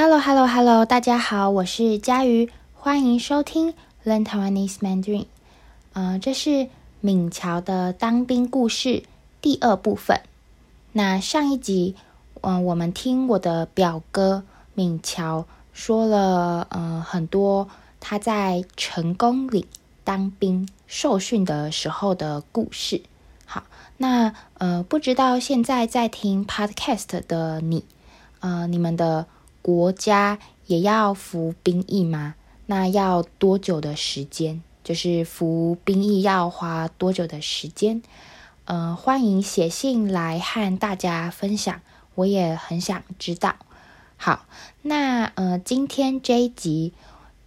Hello，Hello，Hello，大家好，我是佳瑜，欢迎收听 Learn Taiwanese Mandarin。呃，这是敏乔的当兵故事第二部分。那上一集，嗯、我们听我的表哥敏乔说了，呃，很多他在成功岭当兵受训的时候的故事。好，那呃，不知道现在在听 Podcast 的你，呃，你们的国家也要服兵役吗？那要多久的时间？就是服兵役要花多久的时间？呃，欢迎写信来和大家分享，我也很想知道。好，那呃，今天这一集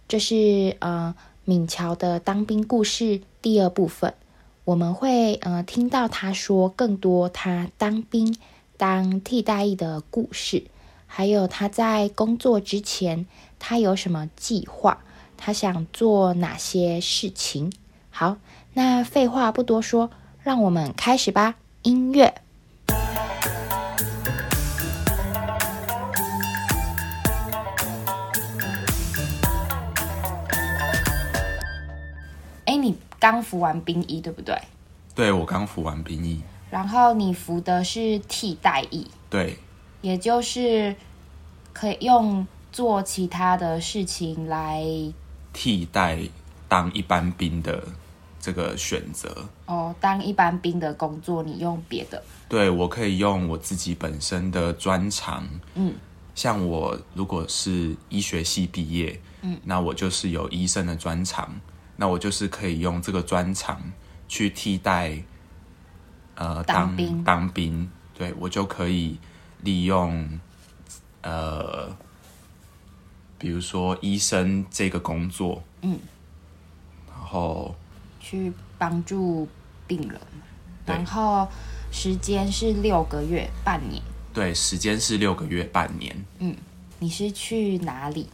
就是呃，敏乔的当兵故事第二部分，我们会呃听到他说更多他当兵当替代役的故事。还有他在工作之前，他有什么计划？他想做哪些事情？好，那废话不多说，让我们开始吧。音乐。哎，你刚服完兵役，对不对？对，我刚服完兵役。然后你服的是替代役。对。也就是可以用做其他的事情来替代当一般兵的这个选择哦。当一般兵的工作，你用别的？对，我可以用我自己本身的专长。嗯，像我如果是医学系毕业，嗯，那我就是有医生的专长，那我就是可以用这个专长去替代呃当当兵当兵，对，我就可以。利用，呃，比如说医生这个工作，嗯，然后去帮助病人，然后时间是六个月，半年。对，时间是六个月，半年。嗯，你是去哪里？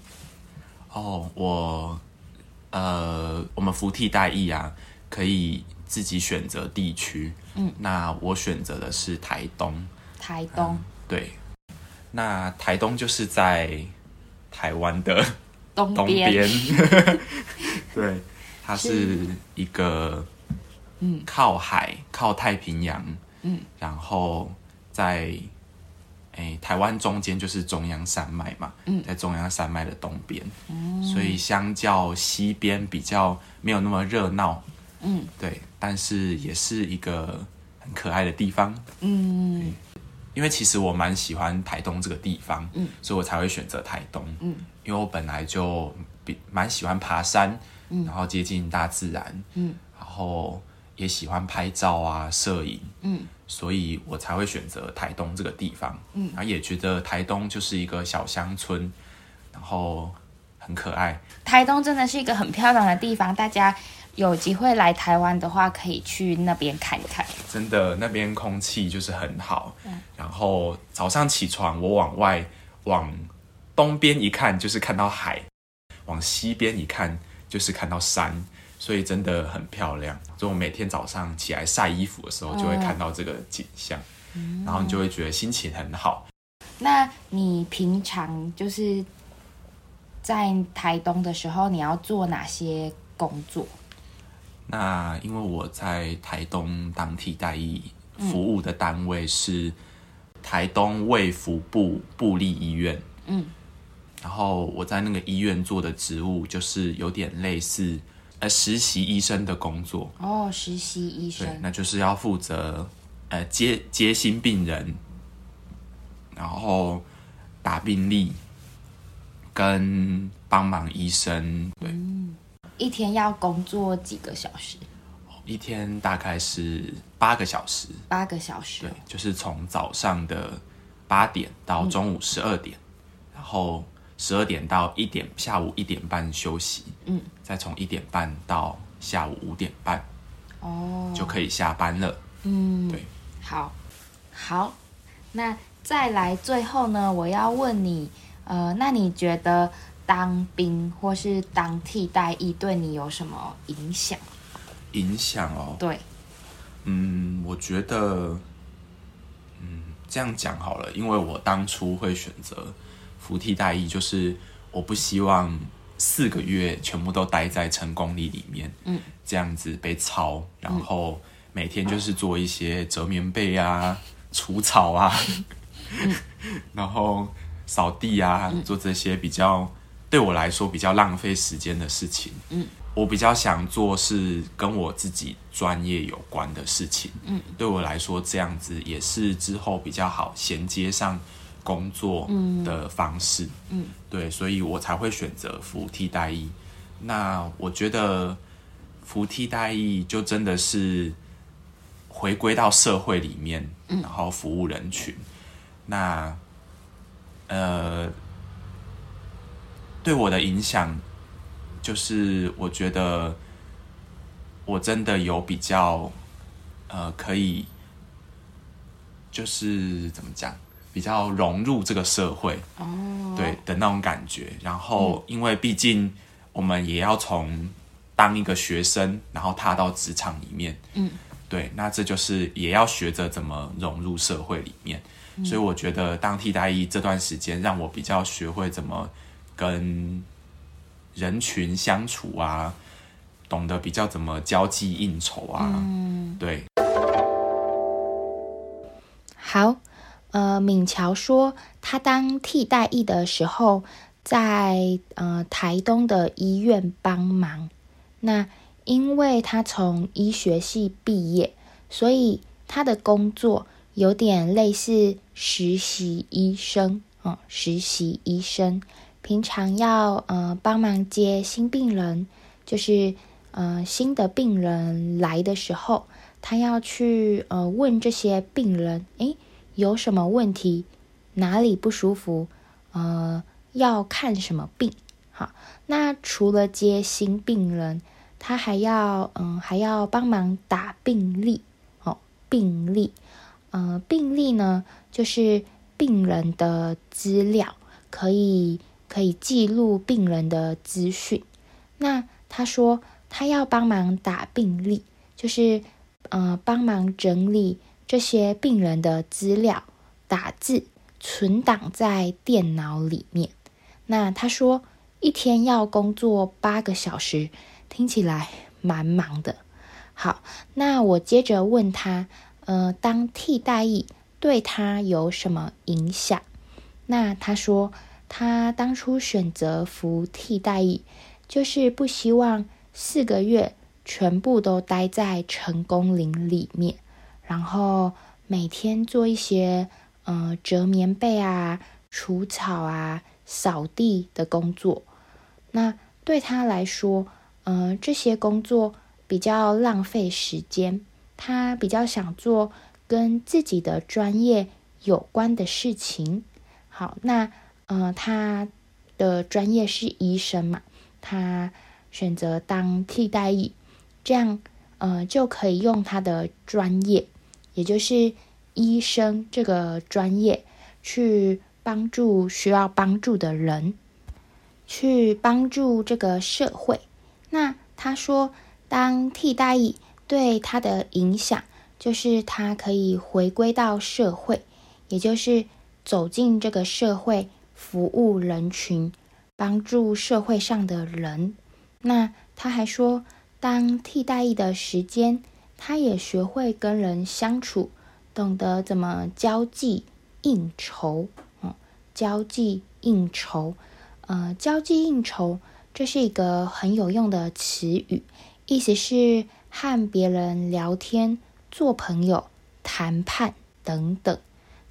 哦，我，呃，我们服替代役啊，可以自己选择地区。嗯，那我选择的是台东。台东。嗯对，那台东就是在台湾的东东边。对，它是一个嗯。靠海、靠太平洋，嗯，然后在诶台湾中间就是中央山脉嘛，嗯，在中央山脉的东边，嗯，所以相较西边比较没有那么热闹，嗯，对，但是也是一个很可爱的地方，嗯。因为其实我蛮喜欢台东这个地方，嗯，所以我才会选择台东，嗯，因为我本来就比蛮喜欢爬山，嗯，然后接近大自然，嗯，然后也喜欢拍照啊、摄影，嗯，所以我才会选择台东这个地方，嗯，然后也觉得台东就是一个小乡村，然后很可爱。台东真的是一个很漂亮的地方，大家。有机会来台湾的话，可以去那边看一看。真的，那边空气就是很好。嗯。然后早上起床，我往外往东边一看，就是看到海；往西边一看，就是看到山。所以真的很漂亮。所以我每天早上起来晒衣服的时候，就会看到这个景象。嗯。然后你就会觉得心情很好。那你平常就是在台东的时候，你要做哪些工作？那因为我在台东当替代役服务的单位是台东卫福部部立医院，嗯，然后我在那个医院做的职务就是有点类似呃实习医生的工作哦，实习医。生，对，那就是要负责呃接接新病人，然后打病历跟帮忙医生，对。嗯一天要工作几个小时？一天大概是八个小时。八个小时，对，就是从早上的八点到中午十二点，嗯，然后十二点到一点，下午一点半休息，嗯，再从一点半到下午五点半，哦，就可以下班了。嗯，对，好，好，那再来最后呢，我要问你，呃，那你觉得？当兵或是当替代役对你有什么影响？影响哦，对，嗯，我觉得，嗯，这样讲好了，因为我当初会选择服替代役，就是我不希望四个月全部都待在成功里里面，嗯，这样子被操，然后每天就是做一些折棉被啊、除草啊，嗯、然后扫地啊，做这些比较对我来说比较浪费时间的事情，嗯。我比较想做是跟我自己专业有关的事情，嗯，对我来说这样子也是之后比较好衔接上工作的方式，嗯，嗯对，所以我才会选择服替代役。那我觉得服替代役就真的是回归到社会里面，然后服务人群。那呃，对我的影响。就是我觉得我真的有比较，呃，可以，就是怎么讲，比较融入这个社会，哦，对的那种感觉。然后，因为毕竟我们也要从当一个学生，然后踏到职场里面，嗯，对，那这就是也要学着怎么融入社会里面。所以，我觉得当替代役这段时间，让我比较学会怎么跟。人群相处啊，懂得比较怎么交际应酬啊，嗯，对。好，呃，敏乔说他当替代役的时候，在呃台东的医院帮忙。那因为他从医学系毕业，所以他的工作有点类似实习医生，嗯，实习医生。平常要呃帮忙接新病人，就是呃新的病人来的时候，他要去呃问这些病人，诶，有什么问题，哪里不舒服，呃要看什么病。好，那除了接新病人，他还要嗯、还要帮忙打病历，哦病历，呃病历呢就是病人的资料，可以。可以记录病人的资讯。那他说他要帮忙打病历，就是呃帮忙整理这些病人的资料，打字存档在电脑里面。那他说一天要工作八个小时，听起来蛮忙的。好，那我接着问他，呃，当替代役对他有什么影响？那他说。他当初选择服替代役，就是不希望四个月全部都待在成功林里面，然后每天做一些呃折棉被啊、除草啊、扫地的工作。那对他来说，呃，这些工作比较浪费时间，他比较想做跟自己的专业有关的事情。好，那。呃，他的专业是医生嘛，他选择当替代役，这样呃就可以用他的专业，也就是医生这个专业，去帮助需要帮助的人，去帮助这个社会。那他说，当替代役对他的影响，就是他可以回归到社会，也就是走进这个社会。服务人群，帮助社会上的人。那他还说，当替代役的时间，他也学会跟人相处，懂得怎么交际应酬。嗯，交际应酬，呃，交际应酬，这是一个很有用的词语，意思是和别人聊天、做朋友、谈判等等。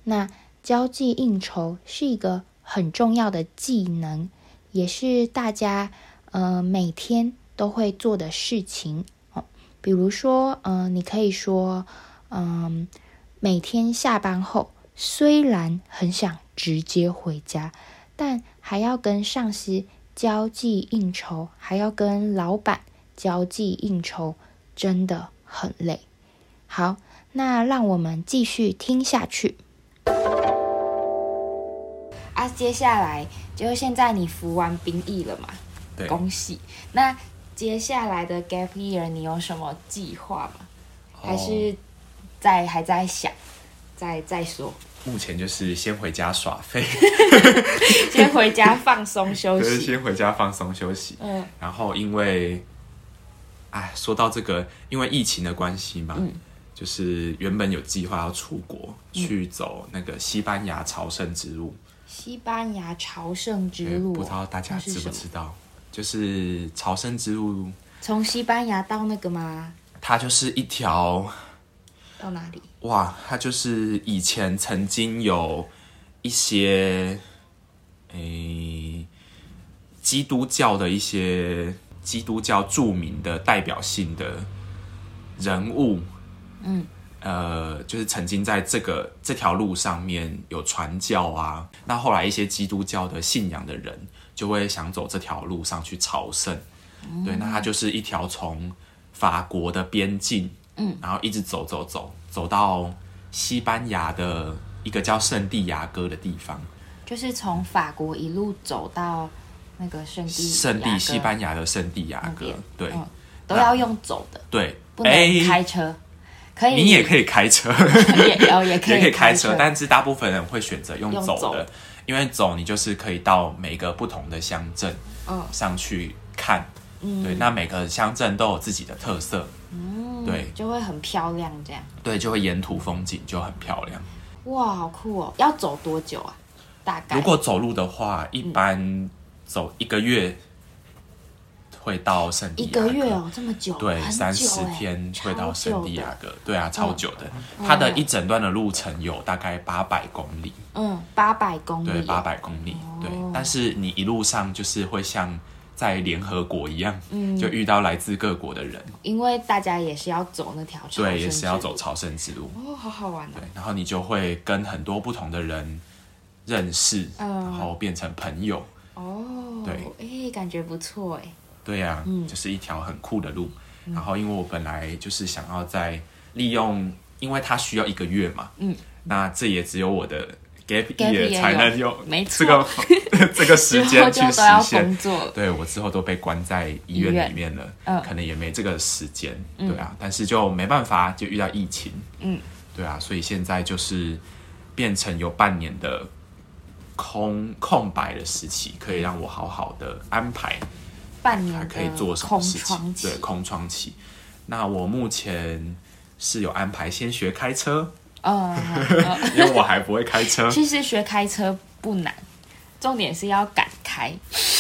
那交际应酬是一个。很重要的技能，也是大家呃每天都会做的事情哦。比如说，嗯、你可以说，嗯、每天下班后虽然很想直接回家，但还要跟上司交际应酬，还要跟老板交际应酬，真的很累。好，那让我们继续听下去。啊，接下来就现在你服完兵役了嘛？对，恭喜。那接下来的 gap year 你有什么计划吗？还是在还在想，再再说？目前就是先回家耍废，先回家放松休息，先回家放松休息。嗯，然后因为，哎，说到这个，因为疫情的关系嘛，嗯，就是原本有计划要出国去走那个西班牙朝圣之路。西班牙朝圣之路，不知道大家知不知道？就是朝圣之路，从西班牙到那个吗？它就是一条。到哪里？哇，它就是以前曾经有一些诶基督教的一些基督教著名的代表性的人物，嗯，呃，就是曾经在这个这条路上面有传教啊。那后来一些基督教的信仰的人就会想走这条路上去朝圣，嗯，对，那它就是一条从法国的边境。嗯，然后一直走走走，走到西班牙的一个叫圣地亚哥的地方，就是从法国一路走到那个圣地圣地西班牙的圣地亚哥，对、嗯，都要用走的，对，不能开车，可以，你也可以开车，也也可以，也可以 开车，但是大部分人会选择用走的，走因为走你就是可以到每个不同的乡镇，嗯，上去看，嗯，对，那每个乡镇都有自己的特色。嗯，对，就会很漂亮，这样。对，就会沿途风景就很漂亮。哇，好酷哦！要走多久啊？大概？如果走路的话，一般走一个月会到圣地亚哥。一个月哦，这么久？对，三十天会到圣地亚哥。对啊，超久的。它的一整段的路程有大概八百公里。嗯，八百公里。对，八百公里。对，但是你一路上就是会像。在联合国一样，嗯，就遇到来自各国的人，因为大家也是要走那条对，也是要走朝圣之路。哦，好好玩哦。对，然后你就会跟很多不同的人认识，嗯，然后变成朋友。哦，对，哎，感觉不错哎。对呀，嗯，就是一条很酷的路。然后，因为我本来就是想要在利用，因为它需要一个月嘛，嗯，那这也只有我的。gap year 才能用这个 这个时间去实现。对，我之后都被关在医院里面了，嗯，可能也没这个时间，对啊，但是就没办法，就遇到疫情，嗯，对啊，所以现在就是变成有半年的空空白的时期，可以让我好好的安排，半年还可以做什么事情？对，空窗期。那我目前是有安排先学开车。嗯，因为我还不会开车。其实学开车不难，重点是要敢开。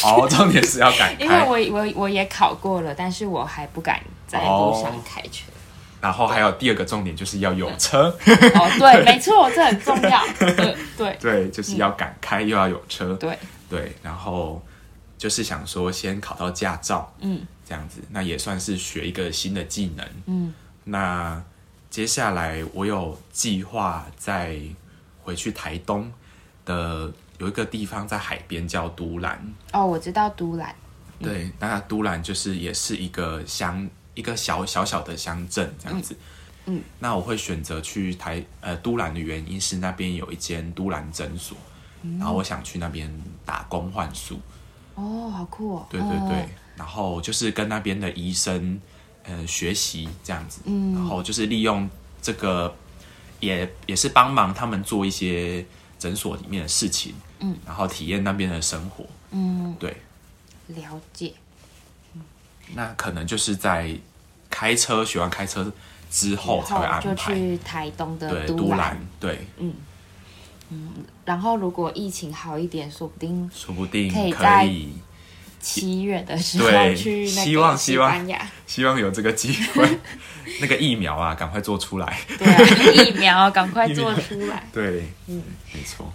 哦，重点是要敢 开。因为我我我也考过了，但是我还不敢在路上开车。哦、然后还有第二个重点就是要有车。哦，对，没错，这很重要。对对 对，就是要敢开，嗯、又要有车。对对，然后就是想说先考到驾照，嗯，这样子，那也算是学一个新的技能。嗯，那。接下来我有计划再回去台东的有一个地方在海边叫都兰哦，我知道都兰。对，那都兰就是也是一个乡，一个小小小的乡镇这样子。嗯，那我会选择去台呃都兰的原因是那边有一间都兰诊所，然后我想去那边打工换宿。哦，好酷哦！对对对，然后就是跟那边的医生。呃，学习这样子，嗯，然后就是利用这个也，也也是帮忙他们做一些诊所里面的事情，嗯，然后体验那边的生活，嗯，对，了解，嗯，那可能就是在开车学完开车之后才会安排，就去台东的兰，对，嗯嗯，然后如果疫情好一点，说不定说不定可以在。七月的时候去那个希望希望希望有这个机会，那个疫苗啊，赶快做出来。对啊，疫苗赶快做出来。对，嗯，没错。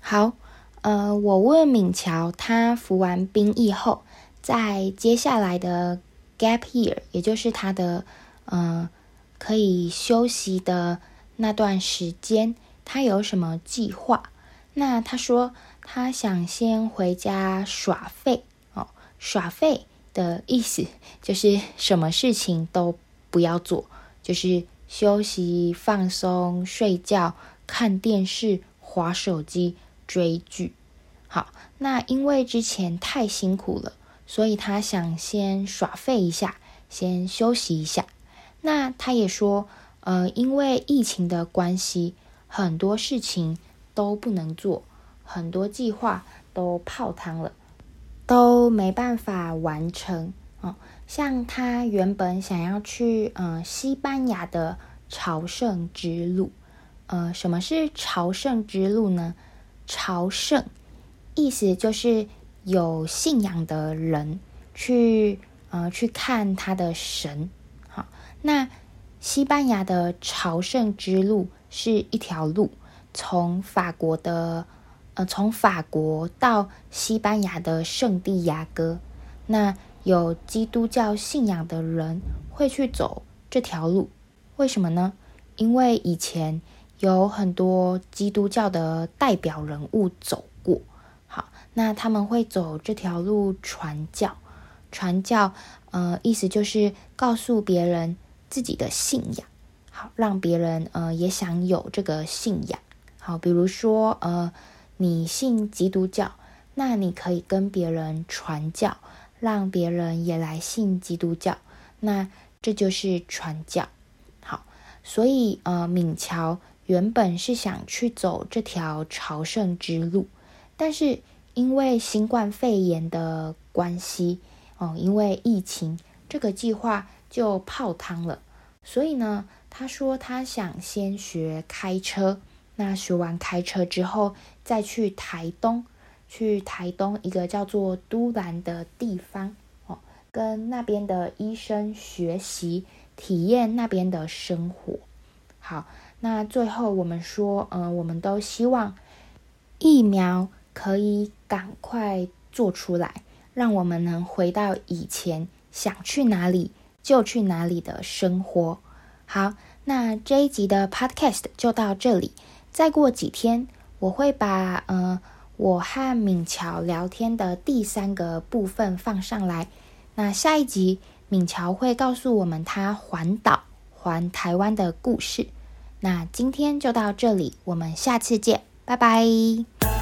好，呃，我问敏乔，他服完兵役后，在接下来的 gap year，也就是他的呃可以休息的那段时间，他有什么计划？那他说。他想先回家耍废哦，耍废的意思就是什么事情都不要做，就是休息、放松、睡觉、看电视、滑手机、追剧。好，那因为之前太辛苦了，所以他想先耍废一下，先休息一下。那他也说，呃，因为疫情的关系，很多事情都不能做，很多计划都泡汤了，都没办法完成。哦，像他原本想要去呃西班牙的朝圣之路，呃，什么是朝圣之路呢？朝圣意思就是有信仰的人去呃去看他的神。好，那西班牙的朝圣之路是一条路，从法国的呃从法国到西班牙的圣地亚哥，那。有基督教信仰的人会去走这条路，为什么呢？因为以前有很多基督教的代表人物走过。好，那他们会走这条路传教，传教，呃，意思就是告诉别人自己的信仰，好，让别人呃也想有这个信仰。好，比如说呃，你信基督教，那你可以跟别人传教。让别人也来信基督教，那这就是传教。好，所以呃，敏乔原本是想去走这条朝圣之路，但是因为新冠肺炎的关系，哦、因为疫情，这个计划就泡汤了。所以呢，他说他想先学开车，那学完开车之后，再去台东。去台东一个叫做都兰的地方哦，跟那边的医生学习，体验那边的生活。好，那最后我们说，嗯、呃，我们都希望疫苗可以赶快做出来，让我们能回到以前想去哪里就去哪里的生活。好，那这一集的 Podcast 就到这里。再过几天，我会把呃。我和敏乔聊天的第三个部分放上来，那下一集敏乔会告诉我们他环岛环台湾的故事。那今天就到这里，我们下次见，拜拜。